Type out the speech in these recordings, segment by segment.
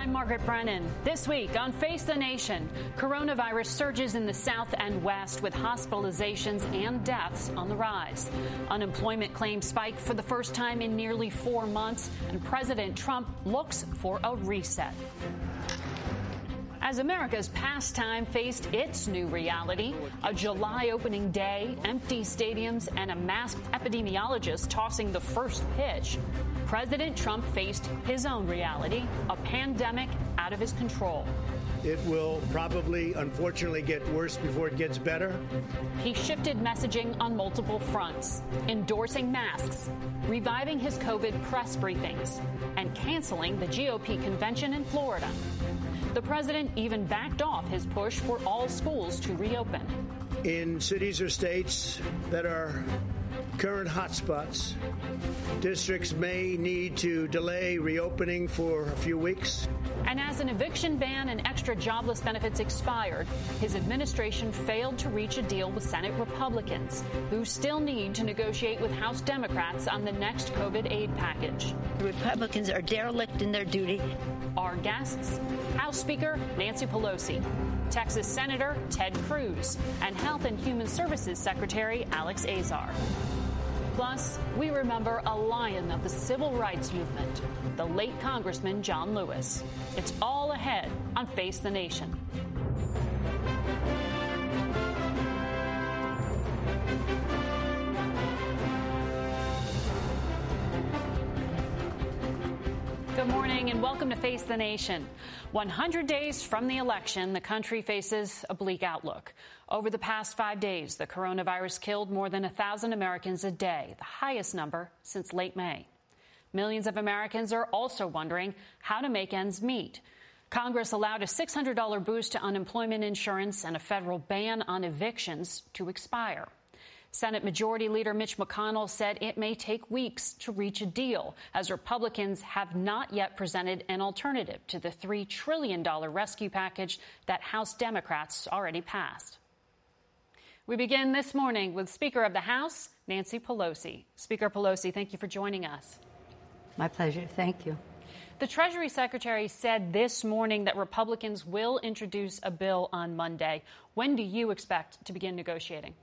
I'm Margaret Brennan. This week on Face the Nation, coronavirus surges in the South and West with hospitalizations and deaths on the rise. Unemployment claims spike for the first time in nearly four months, and President Trump looks for a reset. As America's pastime faced its new reality, a July opening day, empty stadiums, and a masked epidemiologist tossing the first pitch, President Trump faced his own reality a pandemic out of his control. It will probably, unfortunately, get worse before it gets better. He shifted messaging on multiple fronts, endorsing masks, reviving his COVID press briefings, and canceling the GOP convention in Florida. The president even backed off his push for all schools to reopen. In cities or states that are current hotspots, districts may need to delay reopening for a few weeks. And as an eviction ban and extra jobless benefits expired, his administration failed to reach a deal with Senate Republicans, who still need to negotiate with House Democrats on the next COVID aid package. The Republicans are derelict in their duty. Our guests House Speaker Nancy Pelosi, Texas Senator Ted Cruz, and Health and Human Services Secretary Alex Azar. Plus, we remember a lion of the civil rights movement, the late Congressman John Lewis. It's all ahead on Face the Nation. Morning and welcome to Face the Nation. 100 days from the election, the country faces a bleak outlook. Over the past five days, the coronavirus killed more than 1,000 Americans a day, the highest number since late May. Millions of Americans are also wondering how to make ends meet. Congress allowed a $600 boost to unemployment insurance and a federal ban on evictions to expire. Senate Majority Leader Mitch McConnell said it may take weeks to reach a deal, as Republicans have not yet presented an alternative to the $3 trillion rescue package that House Democrats already passed. We begin this morning with Speaker of the House, Nancy Pelosi. Speaker Pelosi, thank you for joining us. My pleasure. Thank you. The Treasury Secretary said this morning that Republicans will introduce a bill on Monday. When do you expect to begin negotiating?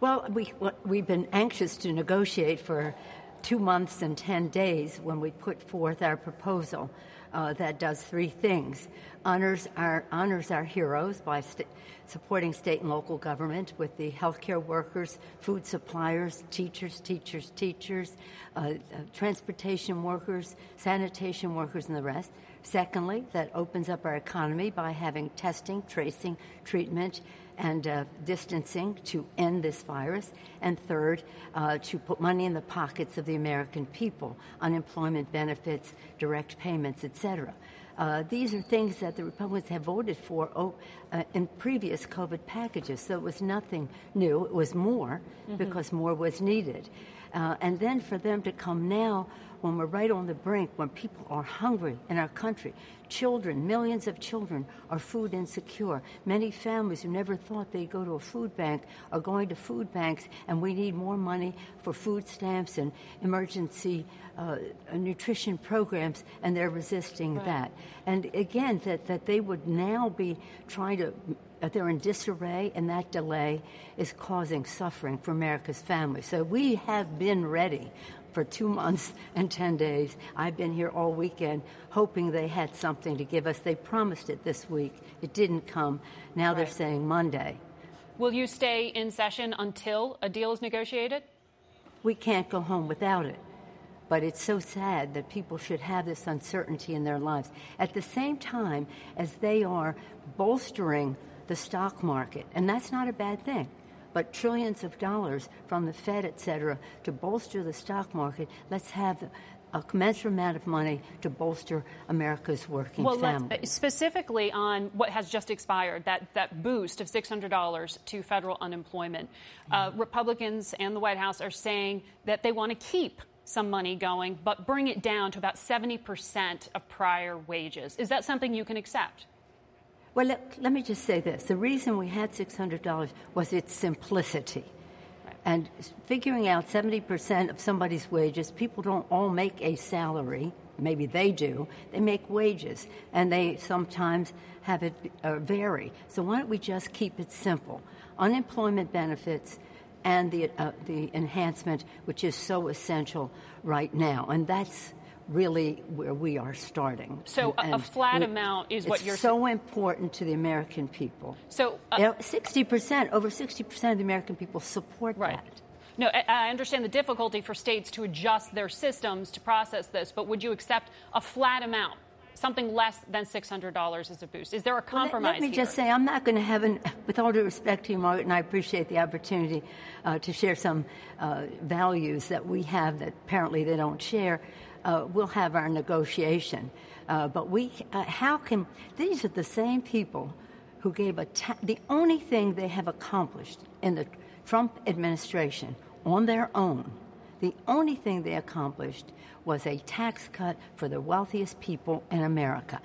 Well, we, we've been anxious to negotiate for two months and 10 days when we put forth our proposal uh, that does three things honors our, honors our heroes by st- supporting state and local government with the healthcare workers, food suppliers, teachers, teachers, teachers, uh, uh, transportation workers, sanitation workers, and the rest. Secondly, that opens up our economy by having testing, tracing, treatment, and uh, distancing to end this virus. And third, uh, to put money in the pockets of the American people, unemployment benefits, direct payments, etc. Uh, these are things that the Republicans have voted for oh, uh, in previous COVID packages. So it was nothing new. It was more mm-hmm. because more was needed. Uh, and then for them to come now when we're right on the brink, when people are hungry in our country, children, millions of children are food insecure. Many families who never thought they'd go to a food bank are going to food banks, and we need more money for food stamps and emergency uh, nutrition programs, and they're resisting right. that. And again, that, that they would now be trying to they're in disarray, and that delay is causing suffering for America's families. So we have been ready for two months and 10 days. I've been here all weekend hoping they had something to give us. They promised it this week. It didn't come. Now right. they're saying Monday. Will you stay in session until a deal is negotiated? We can't go home without it. But it's so sad that people should have this uncertainty in their lives. At the same time as they are bolstering the stock market, and that's not a bad thing but trillions of dollars from the Fed, et cetera, to bolster the stock market. Let's have a commensurate amount of money to bolster America's working well, family. Specifically on what has just expired, that, that boost of $600 to federal unemployment. Uh, Republicans and the White House are saying that they want to keep some money going, but bring it down to about 70% of prior wages. Is that something you can accept? Well, let, let me just say this. The reason we had $600 was its simplicity. And figuring out 70% of somebody's wages, people don't all make a salary. Maybe they do. They make wages, and they sometimes have it uh, vary. So why don't we just keep it simple? Unemployment benefits and the, uh, the enhancement, which is so essential right now. And that's really where we are starting. So and, a, a flat amount is what you're so important to the American people. So uh, sixty percent, over sixty percent of the American people support right. that. No, I understand the difficulty for states to adjust their systems to process this, but would you accept a flat amount? Something less than $600 as a boost. Is there a compromise? Well, let, let, me here? just say, I'm not going to have, an, with all due respect to you, Margaret, and I appreciate the opportunity uh, to share some uh, values that we have that apparently they don't share uh, we'll have our negotiation. Uh, but we, uh, how can, these are the same people who gave a, ta- the only thing they have accomplished in the Trump administration on their own, the only thing they accomplished was a tax cut for the wealthiest people in America.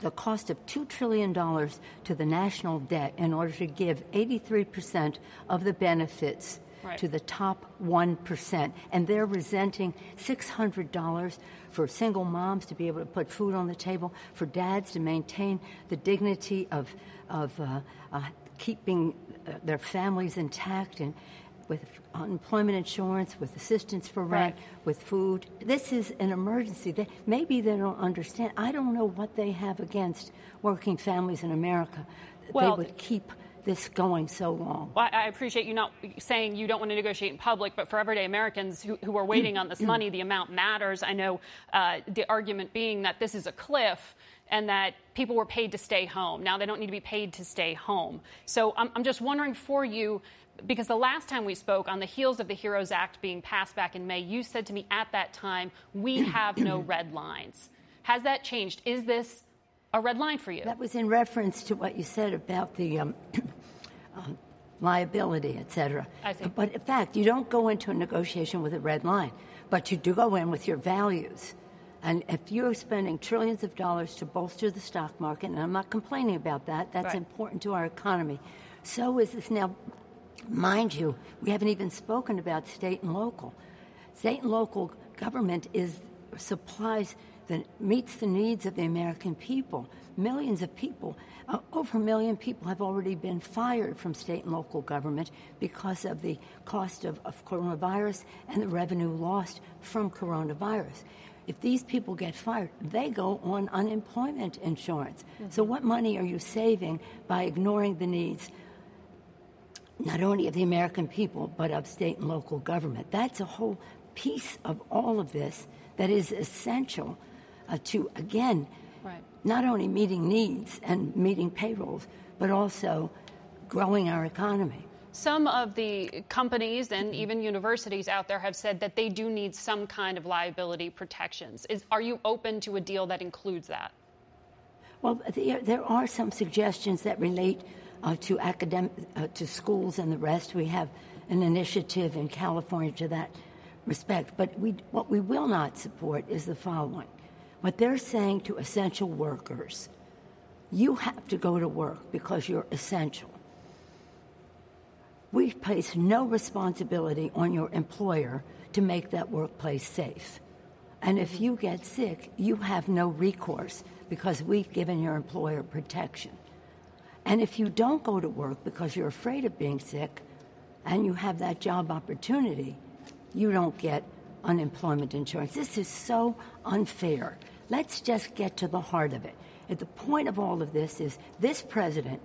The cost of $2 trillion to the national debt in order to give 83% of the benefits right. to the top 1%. And they're resenting $600 for single moms to be able to put food on the table, for dads to maintain the dignity of, of uh, uh, keeping uh, their families intact and with unemployment insurance, with assistance for rent, right. with food. This is an emergency. They, maybe they don't understand. I don't know what they have against working families in America. Well, they would keep this going so long. Well, I appreciate you not saying you don't want to negotiate in public, but for everyday Americans who, who are waiting on this mm. money, the amount matters. I know uh, the argument being that this is a cliff and that people were paid to stay home. Now they don't need to be paid to stay home. So I'm, I'm just wondering for you, because the last time we spoke, on the heels of the HEROES Act being passed back in May, you said to me at that time, we have no red lines. Has that changed? Is this a red line for you? That was in reference to what you said about the um, Um, liability, et cetera. I see. But in fact, you don't go into a negotiation with a red line, but you do go in with your values. And if you're spending trillions of dollars to bolster the stock market, and I'm not complaining about that, that's right. important to our economy. So is this. Now, mind you, we haven't even spoken about state and local. State and local government is supplies that meets the needs of the American people. Millions of people, uh, over a million people, have already been fired from state and local government because of the cost of, of coronavirus and the revenue lost from coronavirus. If these people get fired, they go on unemployment insurance. Mm-hmm. So, what money are you saving by ignoring the needs not only of the American people, but of state and local government? That's a whole piece of all of this that is essential uh, to, again, right. not only meeting needs and meeting payrolls, but also growing our economy. Some of the companies and even universities out there have said that they do need some kind of liability protections. Is, are you open to a deal that includes that? Well, there, are some suggestions that relate uh, to academic, uh, to schools and the rest. We have an initiative in California to that respect. But we, what we will not support is the following. What they're saying to essential workers, you have to go to work because you're essential. We place no responsibility on your employer to make that workplace safe. And if you get sick, you have no recourse because we've given your employer protection. And if you don't go to work because you're afraid of being sick and you have that job opportunity, you don't get unemployment insurance. This is so unfair. Let's just get to the heart of it. At the point of all of this is this president,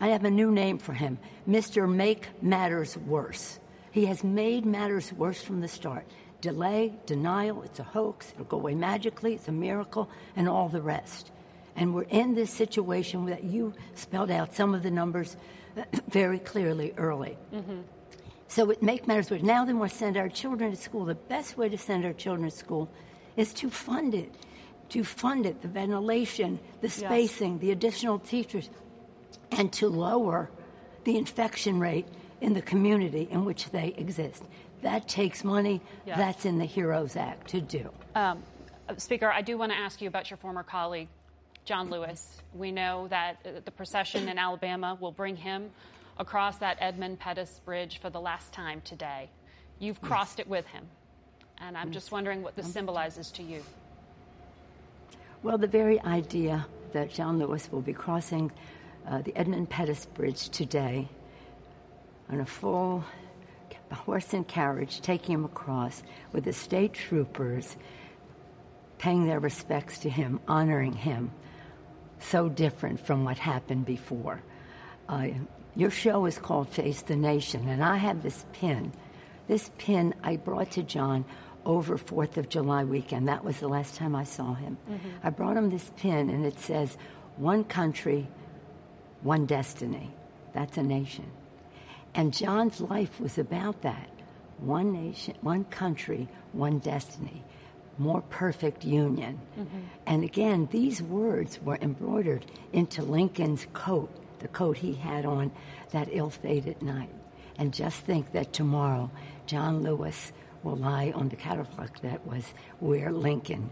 I have a new name for him, Mr. Make Matters Worse. He has made matters worse from the start. Delay, denial, it's a hoax, it'll go away magically, it's a miracle, and all the rest. And we're in this situation that you spelled out some of the numbers very clearly early. Mm-hmm. So it make matters worse. Now then, we send our children to school. The best way to send our children to school is to fund it, to fund it, the ventilation, the spacing, yes. the additional teachers, and to lower the infection rate in the community in which they exist. That takes money. Yes. That's in the HEROES Act to do. Um, Speaker, I do want to ask you about your former colleague, John Lewis. We know that uh, the procession in Alabama will bring him across that Edmund Pettus Bridge for the last time today. You've crossed yes. it with him. And I'm just wondering what this symbolizes to you. Well, the very idea that John Lewis will be crossing uh, the Edmund Pettus Bridge today on a full horse and carriage, taking him across with the state troopers paying their respects to him, honoring him, so different from what happened before. Uh, your show is called Face the Nation, and I have this pin. This pin I brought to John over 4th of July weekend. That was the last time I saw him. Mm-hmm. I brought him this pin, and it says, One country, one destiny. That's a nation. And John's life was about that one nation, one country, one destiny. More perfect union. Mm-hmm. And again, these words were embroidered into Lincoln's coat the coat he had on that ill fated night. And just think that tomorrow John Lewis will lie on the catafalque that was where Lincoln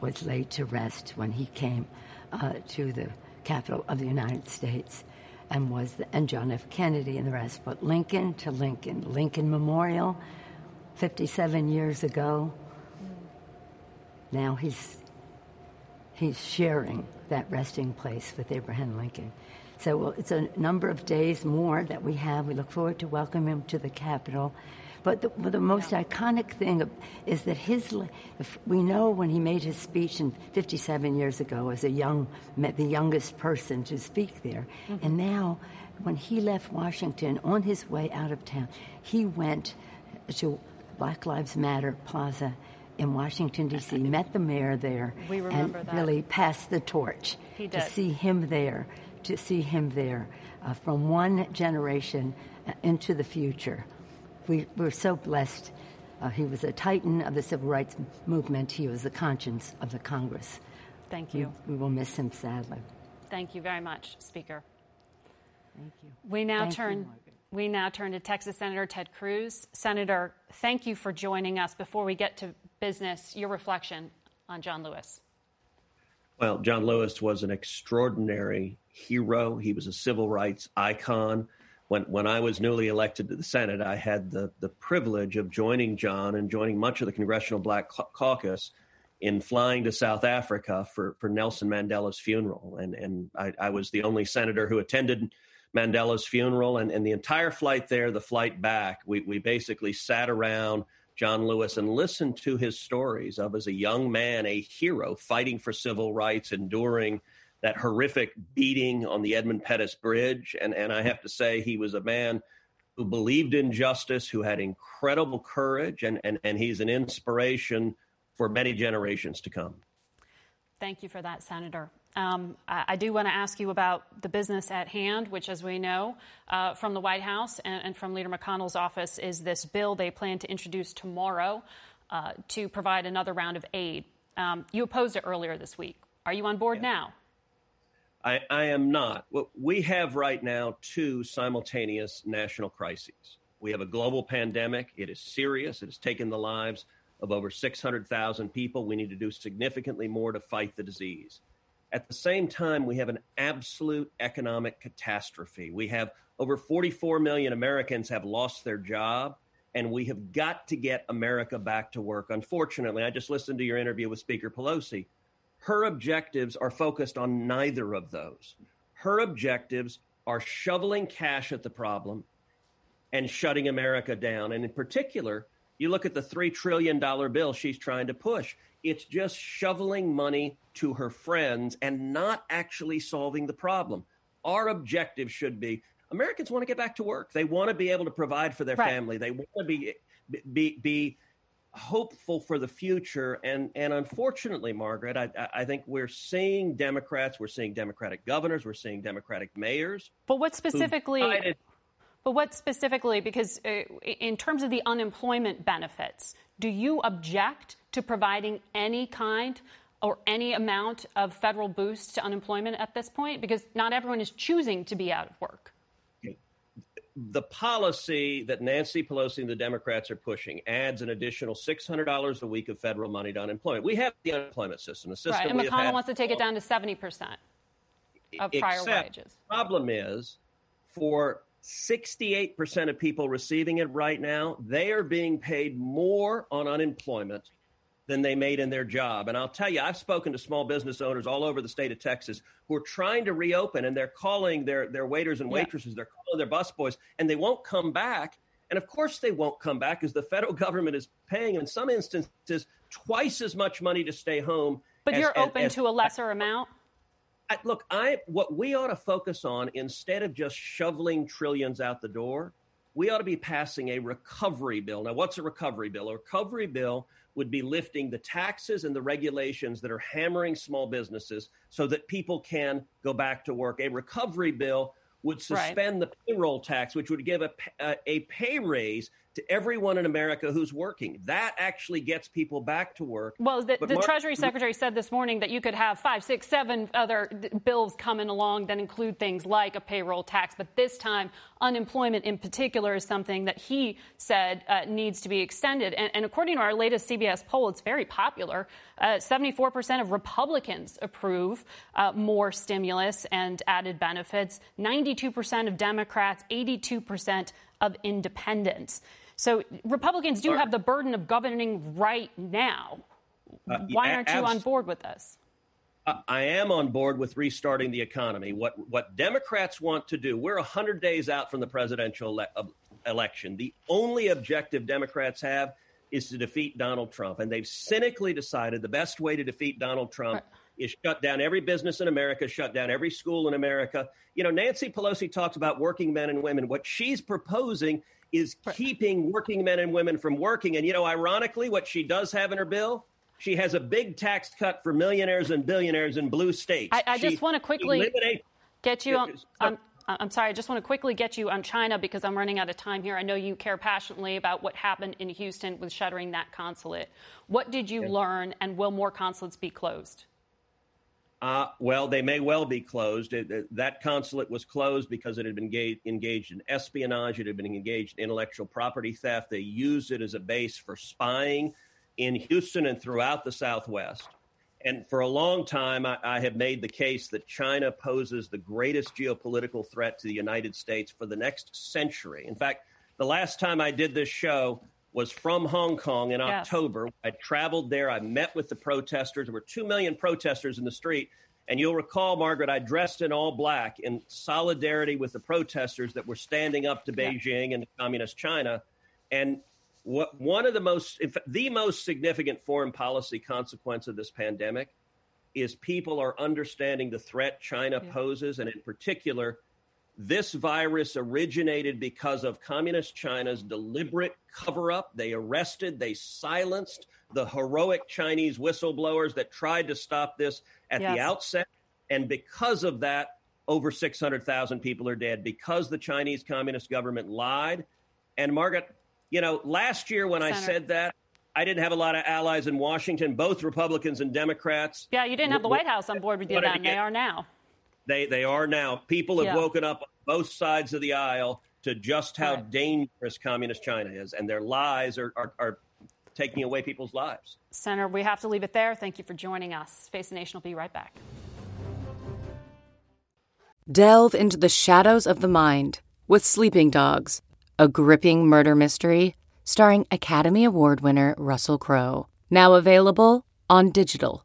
was laid to rest when he came uh, to the capital of the United States and was the, and John F. Kennedy and the rest. But Lincoln to Lincoln, Lincoln Memorial, 57 years ago. Now he's he's sharing that resting place with Abraham Lincoln. So it's a number of days more that we have. We look forward to welcoming him to the Capitol. But the, the most iconic thing is that his, we know when he made his speech in 57 years ago as a young, the youngest person to speak there. Mm-hmm. And now, when he left Washington on his way out of town, he went to Black Lives Matter Plaza in Washington, D.C., met the mayor there, and that. really passed the torch to see him there to see him there uh, from one generation uh, into the future. We, we're so blessed. Uh, he was a titan of the civil rights movement. He was the conscience of the Congress. Thank you. We, we will miss him sadly. Thank you very much, Speaker. Thank you. We now thank turn. You, we now turn to Texas Senator Ted Cruz. Senator, thank you for joining us. Before we get to business, your reflection on John Lewis. Well, John Lewis was an extraordinary hero. He was a civil rights icon. When, when I was newly elected to the Senate, I had the, the privilege of joining John and joining much of the Congressional Black Caucus in flying to South Africa for, for Nelson Mandela's funeral. And, and I, I was the only senator who attended Mandela's funeral. And, and the entire flight there, the flight back, we, we basically sat around John Lewis and listened to his stories of as a young man, a hero fighting for civil rights, enduring that horrific beating on the Edmund Pettus Bridge. And, and I have to say, he was a man who believed in justice, who had incredible courage, and, and, and he's an inspiration for many generations to come. Thank you for that, Senator. Um, I, I, do want to ask you about the business at hand, which, as we know uh, from the White House and, and, from Leader McConnell's office, is this bill they plan to introduce tomorrow uh, to provide another round of aid. Um, you opposed it earlier this week. Are you on board yeah. now? I, I am not. We have right now two simultaneous national crises. We have a global pandemic. It is serious. It has taken the lives of over 600,000 people. We need to do significantly more to fight the disease. At the same time, we have an absolute economic catastrophe. We have over 44 million Americans have lost their job, and we have got to get America back to work. Unfortunately, I just listened to your interview with Speaker Pelosi. Her objectives are focused on neither of those. Her objectives are shoveling cash at the problem and shutting America down. And in particular, you look at the $3 trillion bill she's trying to push. It's just shoveling money to her friends and not actually solving the problem. Our objective should be Americans want to get back to work. They want to be able to provide for their right. family. They want to be be be hopeful for the future. And and unfortunately, Margaret, I, I think we're seeing Democrats, we're seeing Democratic governors, we're seeing Democratic mayors. But what specifically? But what specifically? Because uh, in terms of the unemployment benefits, do you object to providing any kind or any amount of federal boost to unemployment at this point? Because not everyone is choosing to be out of work the policy that Nancy Pelosi and the Democrats are pushing adds an additional $600 a week of federal money to unemployment. We have the unemployment system. The system right, and McConnell wants to take it down to 70% of prior wages. The problem is for 68% of people receiving it right now, they are being paid more on unemployment than they made in their job. And I'll tell you, I've spoken to small business owners all over the state of Texas who are trying to reopen and they're calling their, their waiters and waitresses, yeah. they're calling their busboys, and they won't come back. And of course, they won't come back because the federal government is paying, in some instances, twice as much money to stay home. But as, you're as, open as, to a lesser amount? I, look, I what we ought to focus on instead of just shoveling trillions out the door, we ought to be passing a recovery bill. Now, what's a recovery bill? A recovery bill would be lifting the taxes and the regulations that are hammering small businesses so that people can go back to work. A recovery bill would suspend right. the payroll tax, which would give a, a, a pay raise to everyone in America who's working. That actually gets people back to work. Well, the, the Mark, Treasury Secretary said this morning that you could have five, six, seven other bills coming along that include things like a payroll tax. But this time, unemployment in particular is something that he said uh, needs to be extended. And, and, according to our latest CBS poll, it's very popular. Uh, 74% of Republicans approve uh, more stimulus and added benefits, 92% of Democrats, 82% of independents. So Republicans do have the burden of governing right now. Uh, Why aren't you on board with this? I am on board with restarting the economy. What what Democrats want to do, we're 100 days out from the presidential ele- election. The only objective Democrats have is to defeat Donald Trump. And they've cynically decided the best way to defeat Donald Trump right. is shut down every business in America, shut down every school in America. You know, Nancy Pelosi talks about working men and women. What she's proposing is keeping working men and women from working. And, you know, ironically, what she does have in her bill, she has a big tax cut for millionaires and billionaires in blue states. I, I just want to quickly get you on. Um, I'm sorry, I just want to quickly get you on China because I'm running out of time here. I know you care passionately about what happened in Houston with shuttering that consulate. What did you learn, and will more consulates be closed? Uh, well, they may well be closed. It, it, that consulate was closed because it had been ga- engaged in espionage. It had been engaged in intellectual property theft. They used it as a base for spying in Houston and throughout the Southwest. And for a long time, I, I have made the case that China poses the greatest geopolitical threat to the United States for the next century. In fact, the last time I did this show, was from Hong Kong in yes. October. I traveled there. I met with the protesters. There were 2 million protesters in the street. And you'll recall, Margaret, I dressed in all black in solidarity with the protesters that were standing up to Beijing yeah. and communist China. And what one of the most, fact, the most significant foreign policy consequence of this pandemic is people are understanding the threat China yeah. poses, and in particular, this virus originated because of Communist China's deliberate cover up. They arrested, they silenced the heroic Chinese whistleblowers that tried to stop this at yes. the outset. And because of that, over 600,000 people are dead because the Chinese Communist government lied. And Margaret, you know, last year when Senator. I said that, I didn't have a lot of allies in Washington, both Republicans and Democrats. Yeah, you didn't have the White House on board with you then. They are now. They they are now. People have Yeah. woken up on both sides of the aisle to just how Right. dangerous communist China is, and their lies are, are, are taking away people's lives. Senator, we have to leave it there. Thank you for joining us. Face the Nation will be right back. Delve into the shadows of the mind with Sleeping Dogs, a gripping murder mystery starring Academy Award winner Russell Crowe. Now available on digital.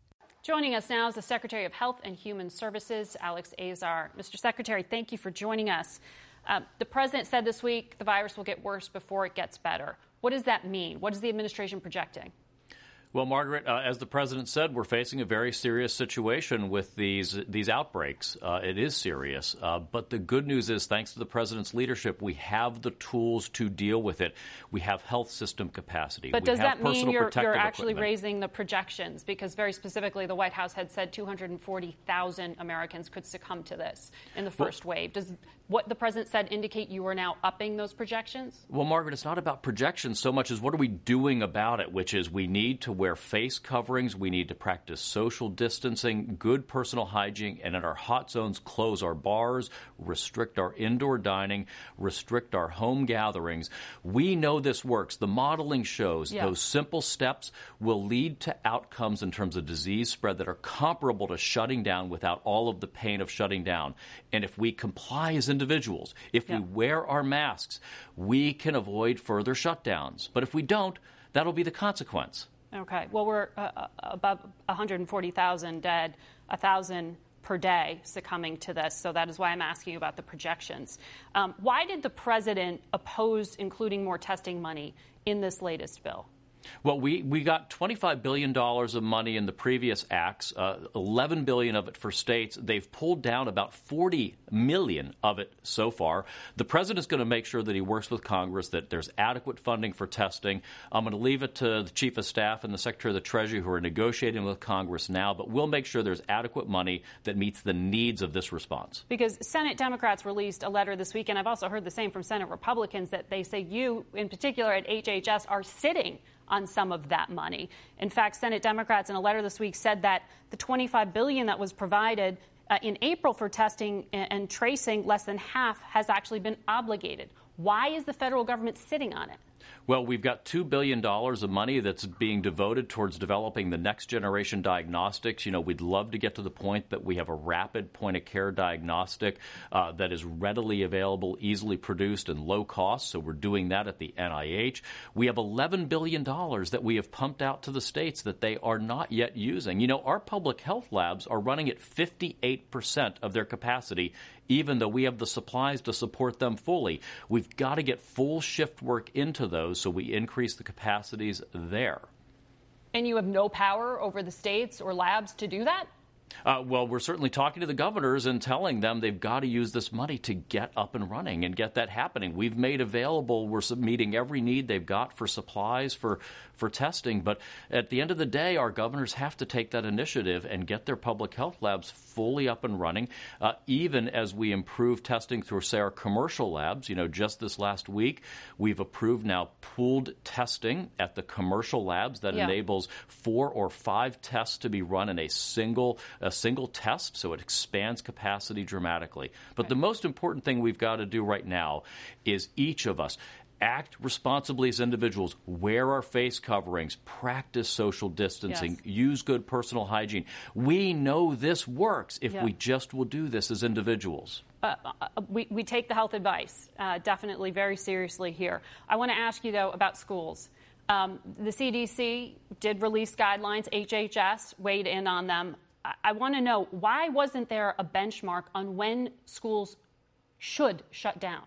Joining us now is the Secretary of Health and Human Services, Alex Azar. Mr. Secretary, thank you for joining us. Uh, the president said this week the virus will get worse before it gets better. What does that mean? What is the administration projecting? Well, Margaret, uh, as the president said, we're facing a very serious situation with these these outbreaks. Uh, it is serious, uh, but the good news is, thanks to the president's leadership, we have the tools to deal with it. We have health system capacity. But we does that mean you're, you're actually equipment. raising the projections? Because very specifically, the White House had said 240,000 Americans could succumb to this in the first wave. Does what the president said indicate you are now upping those projections? Well, Margaret, it's not about projections so much as what are we doing about it, which is we need to wear face coverings, we need to practice social distancing, good personal hygiene, and in our hot zones, close our bars, restrict our indoor dining, restrict our home gatherings. We know this works. The modeling shows Yeah. those simple steps will lead to outcomes in terms of disease spread that are comparable to shutting down without all of the pain of shutting down. And if we comply as individuals, if Yeah. we wear our masks, we can avoid further shutdowns. But if we don't, that'll be the consequence. Okay. Well, we're uh, uh, above 140,000 dead, 1,000 per day succumbing to this. So that is why I'm asking you about the projections. Um, why did the president oppose including more testing money in this latest bill? Well, we, we got $25 billion of money in the previous acts, uh, 11 billion of it for states. They've pulled down about 40 million of it so far. The president's going to make sure that he works with Congress, that there's adequate funding for testing. I'm going to leave it to the Chief of Staff and the Secretary of the Treasury who are negotiating with Congress now, but we'll make sure there's adequate money that meets the needs of this response. Because Senate Democrats released a letter this week, and I've also heard the same from Senate Republicans that they say you, in particular at HHS, are sitting on some of that money. In fact, Senate Democrats in a letter this week said that the 25 billion that was provided uh, in April for testing and, and tracing, less than half has actually been obligated. Why is the federal government sitting on it? Well, we've got $2 billion of money that's being devoted towards developing the next generation diagnostics. You know, we'd love to get to the point that we have a rapid point of care diagnostic uh, that is readily available, easily produced, and low cost. So we're doing that at the NIH. We have $11 billion that we have pumped out to the states that they are not yet using. You know, our public health labs are running at 58% of their capacity even though we have the supplies to support them fully. We've got to get full shift work into those so we increase the capacities there. And you have no power over the states or labs to do that? Uh, well, we're certainly talking to the governors and telling them they've got to use this money to get up and running and get that happening. We've made available, we're meeting every need they've got for supplies, for, for testing. But at the end of the day, our governors have to take that initiative and get their public health labs fully up and running, uh, even as we improve testing through, say, our commercial labs. You know, just this last week, we've approved now pooled testing at the commercial labs that Yeah. enables four or five tests to be run in a single a single test, so it expands capacity dramatically. But the most important thing we've got to do right now is each of us act responsibly as individuals, wear our face coverings, practice social distancing, Yes. use good personal hygiene. We know this works if Yeah. we just will do this as individuals. uh, we, we take the health advice uh, definitely very seriously here. I want to ask you, though, about schools. Um, the CDC did release guidelines, HHS weighed in on them. I, want to know why wasn't there a benchmark on when schools should shut down?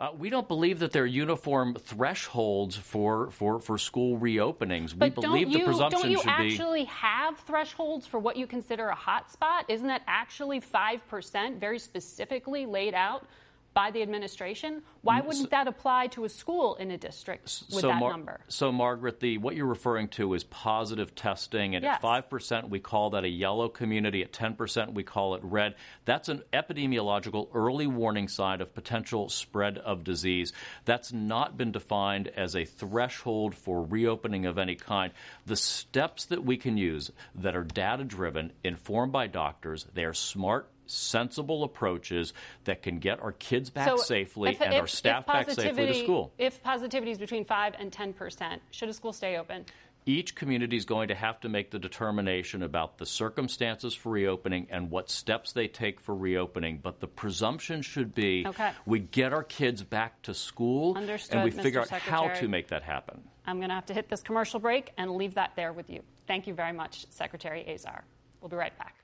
Uh, we don't believe that there are uniform thresholds for, for, for school reopenings. We believe don't the you, presumption don't you should be. actually have thresholds for what you consider a hot spot? Isn't that actually 5% very specifically laid out by the administration. Why mm, wouldn't that apply to a school in a district with so that Mar- number? So, Margaret, the what you're referring to is positive testing, and yes. at five percent we call that a yellow community. At ten percent we call it red. That's an epidemiological early warning sign of potential spread of disease. That's not been defined as a threshold for reopening of any kind. The steps that we can use that are data driven, informed by doctors, they are smart sensible approaches that can get our kids back so safely if, and if, our staff back safely to school. If positivity is between 5 and 10 percent, should a school stay open? Each community is going to have to make the determination about the circumstances for reopening and what steps they take for reopening. But the presumption should be okay. we get our kids back to school Understood, and we Mr. figure out Secretary. how to make that happen. I'm going to have to hit this commercial break and leave that there with you. Thank you very much, Secretary Azar. We'll be right back.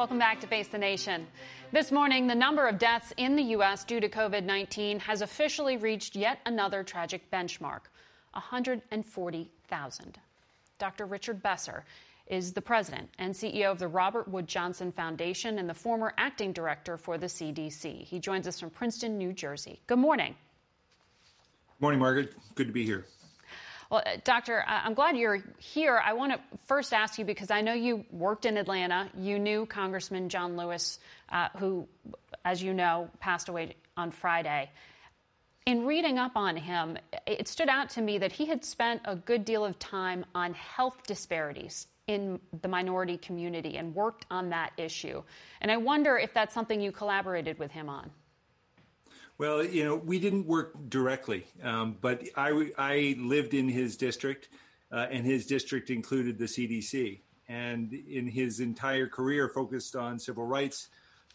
Welcome back to Face the Nation. This morning, the number of deaths in the U.S. due to COVID 19 has officially reached yet another tragic benchmark 140,000. Dr. Richard Besser is the president and CEO of the Robert Wood Johnson Foundation and the former acting director for the CDC. He joins us from Princeton, New Jersey. Good morning. Good morning, Margaret. Good to be here. Well, uh, Doctor, I'm glad you're here. I want to first ask you because I know you worked in Atlanta. You knew Congressman John Lewis, uh, who, as you know, passed away on Friday. In reading up on him, it stood out to me that he had spent a good deal of time on health disparities in the minority community and worked on that issue. And I wonder if that's something you collaborated with him on. Well, you know, we didn't work directly, um, but I, I lived in his district, uh, and his district included the CDC. And in his entire career, focused on civil rights,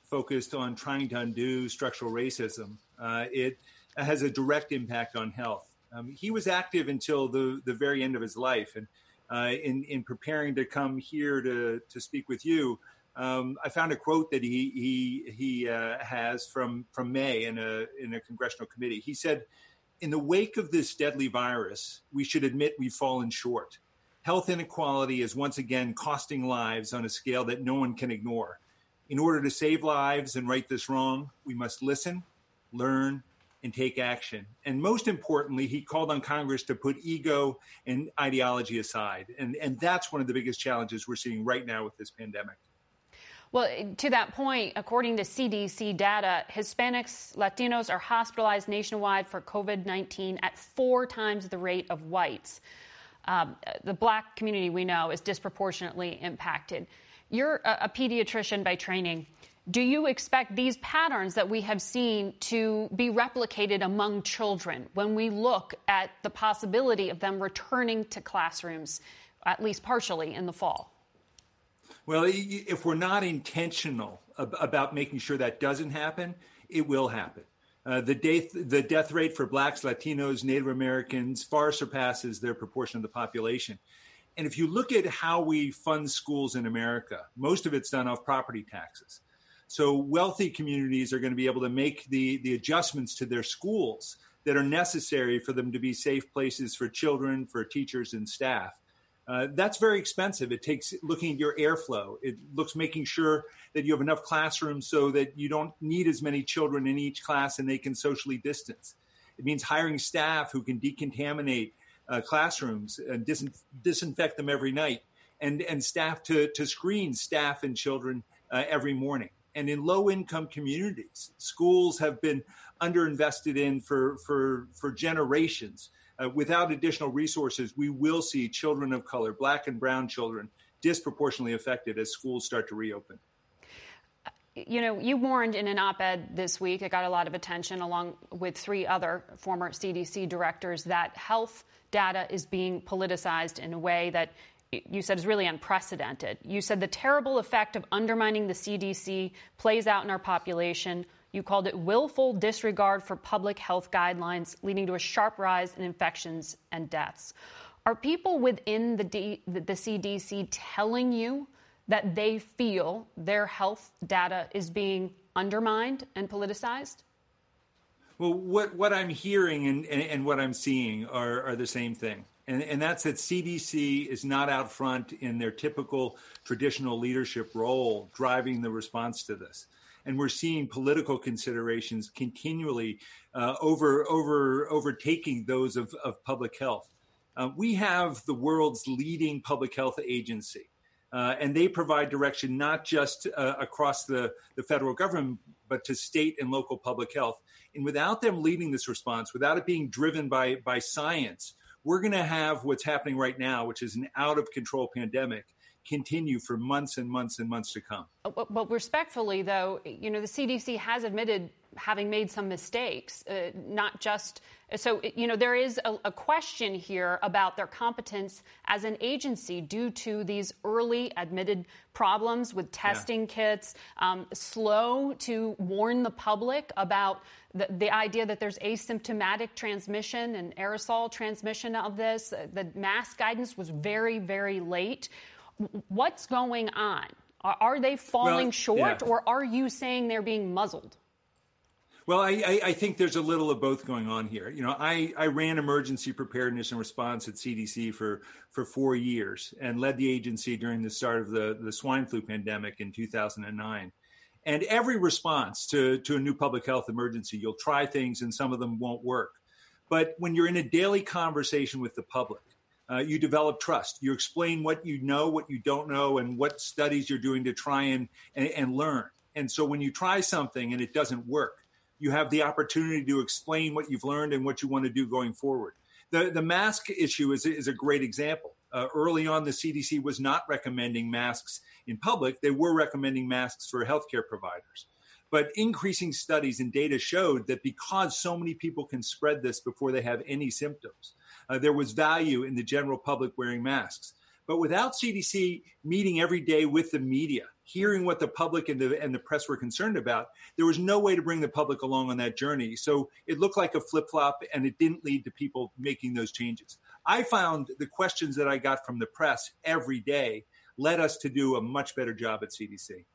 focused on trying to undo structural racism. Uh, it has a direct impact on health. Um, he was active until the, the very end of his life. And uh, in, in preparing to come here to, to speak with you, um, I found a quote that he he he uh, has from from May in a in a congressional committee. He said, "In the wake of this deadly virus, we should admit we've fallen short. Health inequality is once again costing lives on a scale that no one can ignore. In order to save lives and right this wrong, we must listen, learn." And take action. And most importantly, he called on Congress to put ego and ideology aside. And, and that's one of the biggest challenges we're seeing right now with this pandemic. Well, to that point, according to CDC data, Hispanics, Latinos are hospitalized nationwide for COVID 19 at four times the rate of whites. Um, the black community we know is disproportionately impacted. You're a, a pediatrician by training. Do you expect these patterns that we have seen to be replicated among children when we look at the possibility of them returning to classrooms, at least partially, in the fall? Well, if we're not intentional about making sure that doesn't happen, it will happen. Uh, the, death, the death rate for blacks, Latinos, Native Americans far surpasses their proportion of the population. And if you look at how we fund schools in America, most of it's done off property taxes. So wealthy communities are going to be able to make the, the adjustments to their schools that are necessary for them to be safe places for children, for teachers, and staff. Uh, that's very expensive. It takes looking at your airflow. It looks making sure that you have enough classrooms so that you don't need as many children in each class and they can socially distance. It means hiring staff who can decontaminate uh, classrooms and disinfect them every night, and and staff to to screen staff and children uh, every morning. And in low income communities, schools have been underinvested in for for for generations uh, without additional resources, we will see children of color, black and brown children, disproportionately affected as schools start to reopen. You know, you warned in an op ed this week, it got a lot of attention, along with three other former CDC directors, that health data is being politicized in a way that you said is really unprecedented. You said the terrible effect of undermining the CDC plays out in our population. You called it willful disregard for public health guidelines, leading to a sharp rise in infections and deaths. Are people within the, D, the CDC telling you that they feel their health data is being undermined and politicized? Well, what, what I'm hearing and, and, and what I'm seeing are, are the same thing. And, and, that's that CDC is not out front in their typical traditional leadership role driving the response to this. And we're seeing political considerations continually uh, over, over, overtaking those of, of public health. Uh, we have the world's leading public health agency. Uh, and they provide direction not just uh, across the, the federal government, but to state and local public health. And without them leading this response, without it being driven by, by science, we're going to have what's happening right now, which is an out of control pandemic, continue for months and months and months to come. But, but respectfully, though, you know, the CDC has admitted having made some mistakes, uh, not just so, you know, there is a, a, question here about their competence as an agency due to these early admitted problems with testing yeah. kits, um, slow to warn the public about the, the, idea that there's asymptomatic transmission and aerosol transmission of this. The mask guidance was very, very late. What's going on? Are, are they falling well, short, yeah. or are you saying they're being muzzled? Well, I, I, think there's a little of both going on here. You know, I, I ran emergency preparedness and response at CDC for, for four years and led the agency during the start of the, the swine flu pandemic in 2009. And every response to, to a new public health emergency, you'll try things and some of them won't work. But when you're in a daily conversation with the public, uh, you develop trust. You explain what you know, what you don't know, and what studies you're doing to try and, and, and learn. And so when you try something and it doesn't work, you have the opportunity to explain what you've learned and what you want to do going forward. The, the mask issue is, is a great example. Uh, early on, the CDC was not recommending masks in public, they were recommending masks for healthcare providers. But increasing studies and data showed that because so many people can spread this before they have any symptoms, uh, there was value in the general public wearing masks. But without CDC meeting every day with the media, hearing what the public and the, and the press were concerned about, there was no way to bring the public along on that journey. So it looked like a flip flop and it didn't lead to people making those changes. I found the questions that I got from the press every day led us to do a much better job at CDC.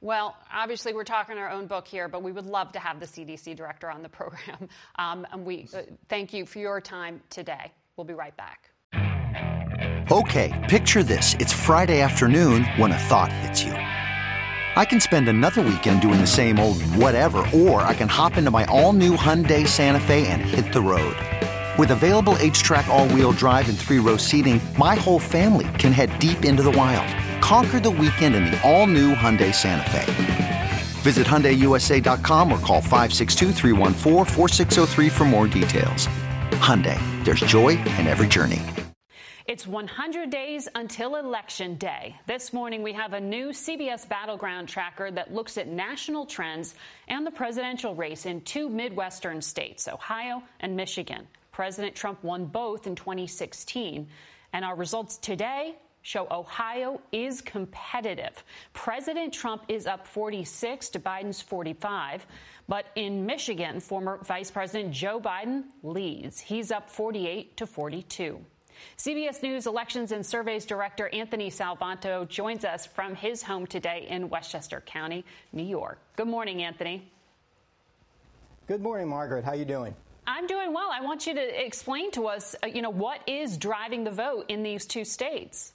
Well, obviously, we're talking our own book here, but we would love to have the CDC director on the program. Um, and we uh, thank you for your time today. We'll be right back. Okay, picture this. It's Friday afternoon when a thought hits you. I can spend another weekend doing the same old whatever, or I can hop into my all new Hyundai Santa Fe and hit the road. With available HTRAC, all wheel drive, and three row seating, my whole family can head deep into the wild. Conquer the weekend in the all new Hyundai Santa Fe. Visit HyundaiUSA.com or call 562 for more details. Hyundai, there's joy in every journey. It's 100 days until Election Day. This morning, we have a new CBS Battleground tracker that looks at national trends and the presidential race in two Midwestern states, Ohio and Michigan. President Trump won both in 2016. And our results today show Ohio is competitive. President Trump is up 46 to Biden's 45. But in Michigan, former Vice President Joe Biden leads. He's up 48 to 42. CBS News Elections and Surveys Director Anthony Salvanto joins us from his home today in Westchester County, New York. Good morning, Anthony. Good morning, Margaret. How are you doing? I'm doing well. I want you to explain to us, uh, you know, what is driving the vote in these two states?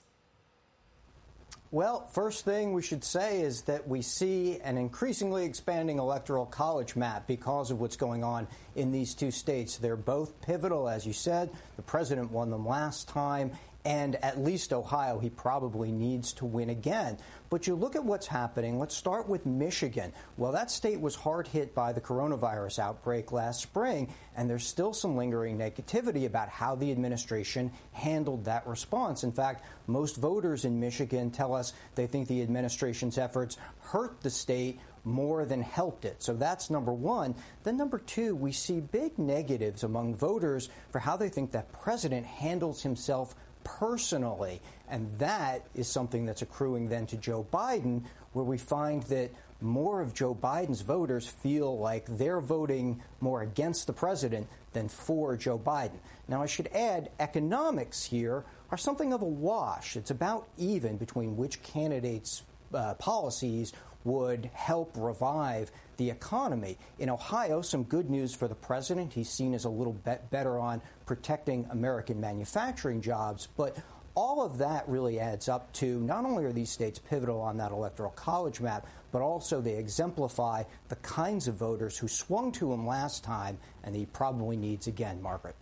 Well, first thing we should say is that we see an increasingly expanding electoral college map because of what's going on in these two states. They're both pivotal, as you said. The president won them last time, and at least Ohio, he probably needs to win again. But you look at what's happening. Let's start with Michigan. Well, that state was hard hit by the coronavirus outbreak last spring, and there's still some lingering negativity about how the administration handled that response. In fact, most voters in Michigan tell us they think the administration's efforts hurt the state more than helped it. So that's number one. Then, number two, we see big negatives among voters for how they think that president handles himself personally. And that is something that's accruing then to Joe Biden, where we find that more of Joe Biden's voters feel like they're voting more against the president than for Joe Biden. Now, I should add, economics here are something of a wash. It's about even between which candidates' uh, policies would help revive the economy. In Ohio, some good news for the president. He's seen as a little bit better on protecting American manufacturing jobs, but all of that really adds up to not only are these states pivotal on that electoral college map, but also they exemplify the kinds of voters who swung to him last time and he probably needs again, Margaret.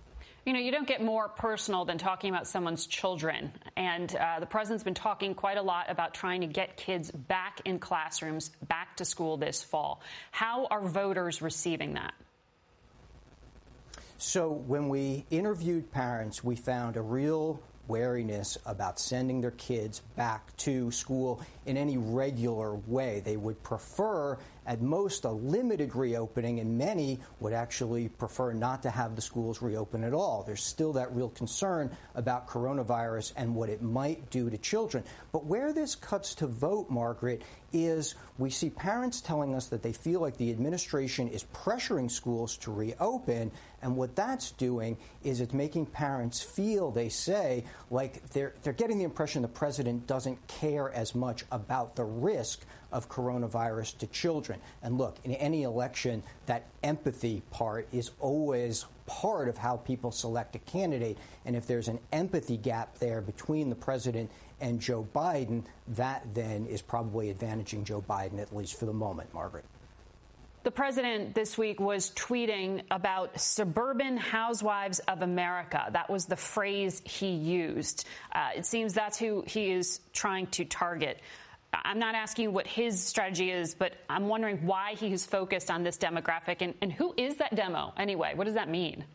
You know, you don't get more personal than talking about someone's children. And uh, the president's been talking quite a lot about trying to get kids back in classrooms, back to school this fall. How are voters receiving that? So, when we interviewed parents, we found a real wariness about sending their kids back to school in any regular way. They would prefer, at most, a limited reopening, and many would actually prefer not to have the schools reopen at all. There's still that real concern about coronavirus and what it might do to children. But where this cuts to vote, Margaret, is we see parents telling us that they feel like the administration is pressuring schools to reopen. And what that's doing is it's making parents feel, they say, like they're, they're getting the impression the president doesn't care as much about the risk of coronavirus to children. And look, in any election, that empathy part is always part of how people select a candidate. And if there's an empathy gap there between the president and Joe Biden, that then is probably advantaging Joe Biden, at least for the moment, Margaret. The president this week was tweeting about suburban housewives of America. That was the phrase he used. Uh, it seems that's who he is trying to target. I'm not asking what his strategy is, but I'm wondering why he's focused on this demographic and, and who is that demo anyway? What does that mean?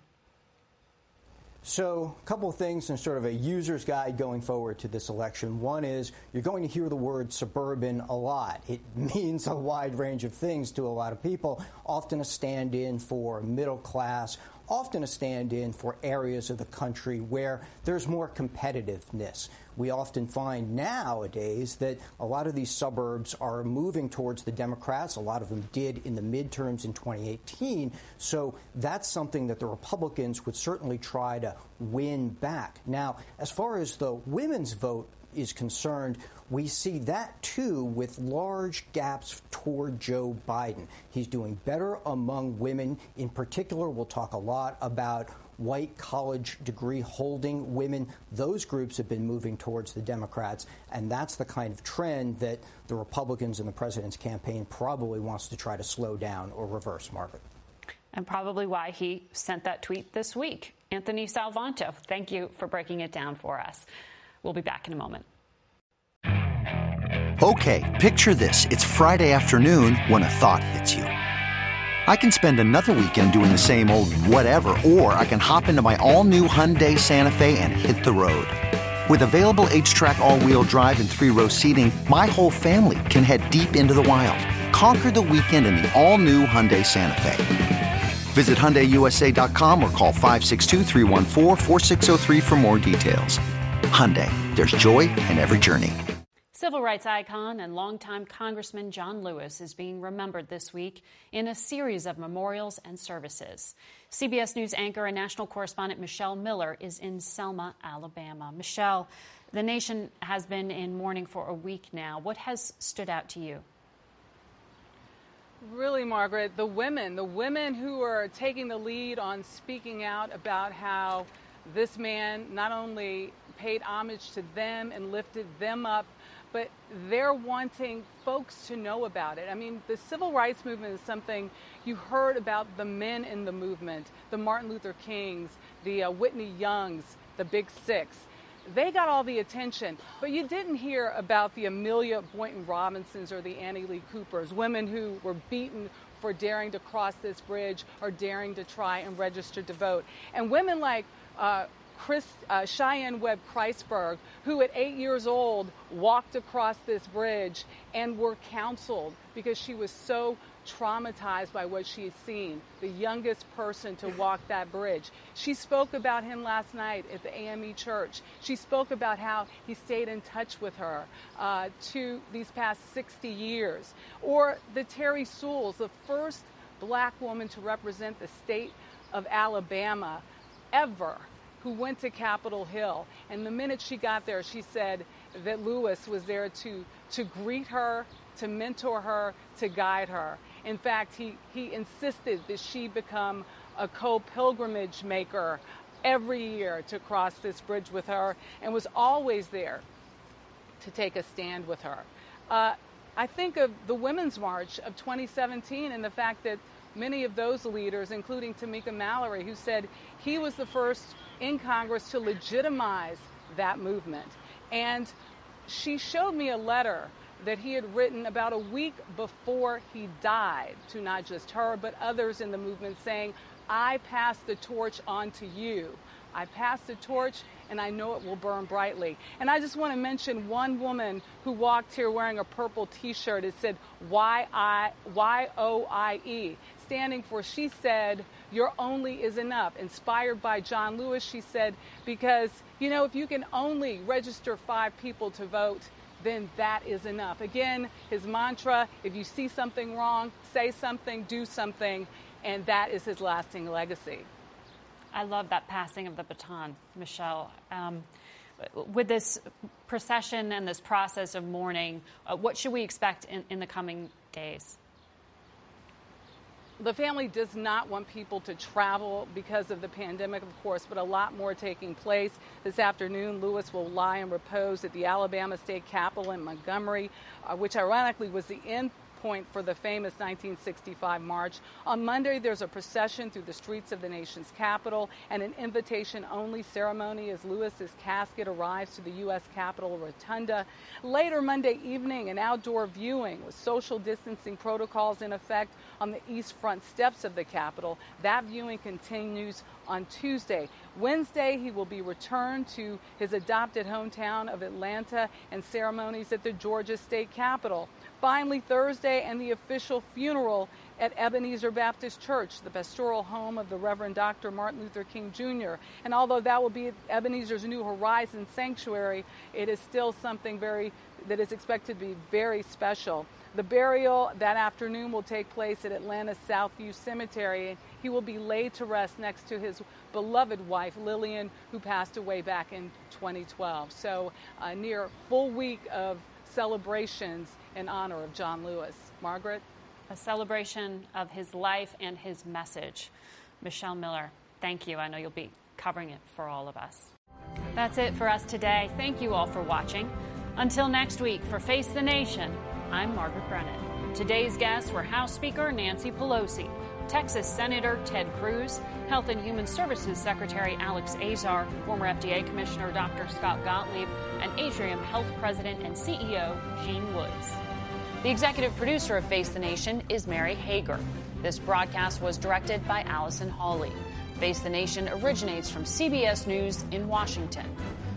So, a couple of things and sort of a user's guide going forward to this election. One is you're going to hear the word suburban a lot. It means a wide range of things to a lot of people, often a stand in for middle class, often a stand in for areas of the country where there's more competitiveness. We often find nowadays that a lot of these suburbs are moving towards the Democrats. A lot of them did in the midterms in 2018. So that's something that the Republicans would certainly try to win back. Now, as far as the women's vote is concerned, we see that too with large gaps toward Joe Biden. He's doing better among women. In particular, we'll talk a lot about white college degree holding women. Those groups have been moving towards the Democrats, and that's the kind of trend that the Republicans in the president's campaign probably wants to try to slow down or reverse, Margaret. And probably why he sent that tweet this week. Anthony Salvanto, thank you for breaking it down for us. We'll be back in a moment. Okay, picture this. It's Friday afternoon when a thought hits you. I can spend another weekend doing the same old whatever, or I can hop into my all new Hyundai Santa Fe and hit the road. With available HTRAC, all wheel drive, and three row seating, my whole family can head deep into the wild. Conquer the weekend in the all new Hyundai Santa Fe. Visit HyundaiUSA.com or call 562-314-4603 for more details. Hyundai, there's joy in every journey. Civil rights icon and longtime Congressman John Lewis is being remembered this week in a series of memorials and services. CBS News anchor and national correspondent Michelle Miller is in Selma, Alabama. Michelle, the nation has been in mourning for a week now. What has stood out to you? Really, Margaret, the women, the women who are taking the lead on speaking out about how this man not only paid homage to them and lifted them up but they're wanting folks to know about it. I mean, the civil rights movement is something you heard about the men in the movement, the Martin Luther Kings, the uh, Whitney Youngs, the Big Six. They got all the attention, but you didn't hear about the Amelia Boynton Robinsons or the Annie Lee Coopers, women who were beaten for daring to cross this bridge or daring to try and register to vote. And women like uh, Chris, uh, Sheyann Webb Christburg, who at eight years old walked across this bridge and were counseled because she was so traumatized by what she's seen, the youngest person to walk that bridge. She spoke about him last night at the AME church. She spoke about how he stayed in touch with her uh, to these past 60 years. Or the Terry Sewells, the first black woman to represent the state of Alabama ever who went to Capitol Hill. And the minute she got there, she said that Lewis was there to, to greet her, to mentor her, to guide her. In fact, he, he insisted that she become a co pilgrimage maker every year to cross this bridge with her and was always there to take a stand with her. Uh, I think of the Women's March of 2017 and the fact that many of those leaders, including Tamika Mallory, who said he was the first in Congress to legitimize that movement. And she showed me a letter that he had written about a week before he died to not just her, but others in the movement saying, I pass the torch on to you. I pass the torch and I know it will burn brightly. And I just want to mention one woman who walked here wearing a purple t shirt. It said Y-I, Y-O-I-E, standing for She Said, Your Only is Enough. Inspired by John Lewis, she said, because, you know, if you can only register five people to vote, then that is enough. Again, his mantra if you see something wrong, say something, do something, and that is his lasting legacy. I love that passing of the baton, Michelle. Um, with this procession and this process of mourning, uh, what should we expect in, in the coming days? The family does not want people to travel because of the pandemic, of course, but a lot more taking place. This afternoon, Lewis will lie in repose at the Alabama State Capitol in Montgomery, uh, which ironically was the end point for the famous 1965 march. On Monday, there's a procession through the streets of the nation's capital and an invitation only ceremony as Lewis's casket arrives to the U.S. Capitol Rotunda. Later Monday evening, an outdoor viewing with social distancing protocols in effect on the east front steps of the Capitol. That viewing continues on Tuesday. Wednesday, he will be returned to his adopted hometown of Atlanta and ceremonies at the Georgia State Capitol. Finally, Thursday, and the official funeral at Ebenezer Baptist Church, the pastoral home of the Reverend Dr. Martin Luther King Jr. And although that will be Ebenezer's New Horizon Sanctuary, it is still something very that is expected to be very special. The burial that afternoon will take place at Atlanta's Southview Cemetery. He will be laid to rest next to his beloved wife, Lillian, who passed away back in 2012. So, a near full week of celebrations in honor of John Lewis. Margaret? A celebration of his life and his message. Michelle Miller, thank you. I know you'll be covering it for all of us. That's it for us today. Thank you all for watching. Until next week, for Face the Nation, I'm Margaret Brennan. Today's guests were House Speaker Nancy Pelosi, Texas Senator Ted Cruz, Health and Human Services Secretary Alex Azar, former FDA Commissioner Dr. Scott Gottlieb, and Atrium Health President and CEO Gene Woods. The executive producer of Face the Nation is Mary Hager. This broadcast was directed by Allison Hawley. Face the Nation originates from CBS News in Washington.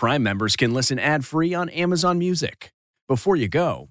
Prime members can listen ad-free on Amazon Music. Before you go,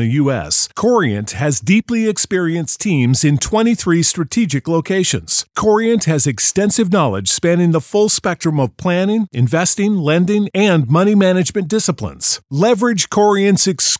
the U.S., Corient has deeply experienced teams in 23 strategic locations. Corient has extensive knowledge spanning the full spectrum of planning, investing, lending, and money management disciplines. Leverage Corient's exclusive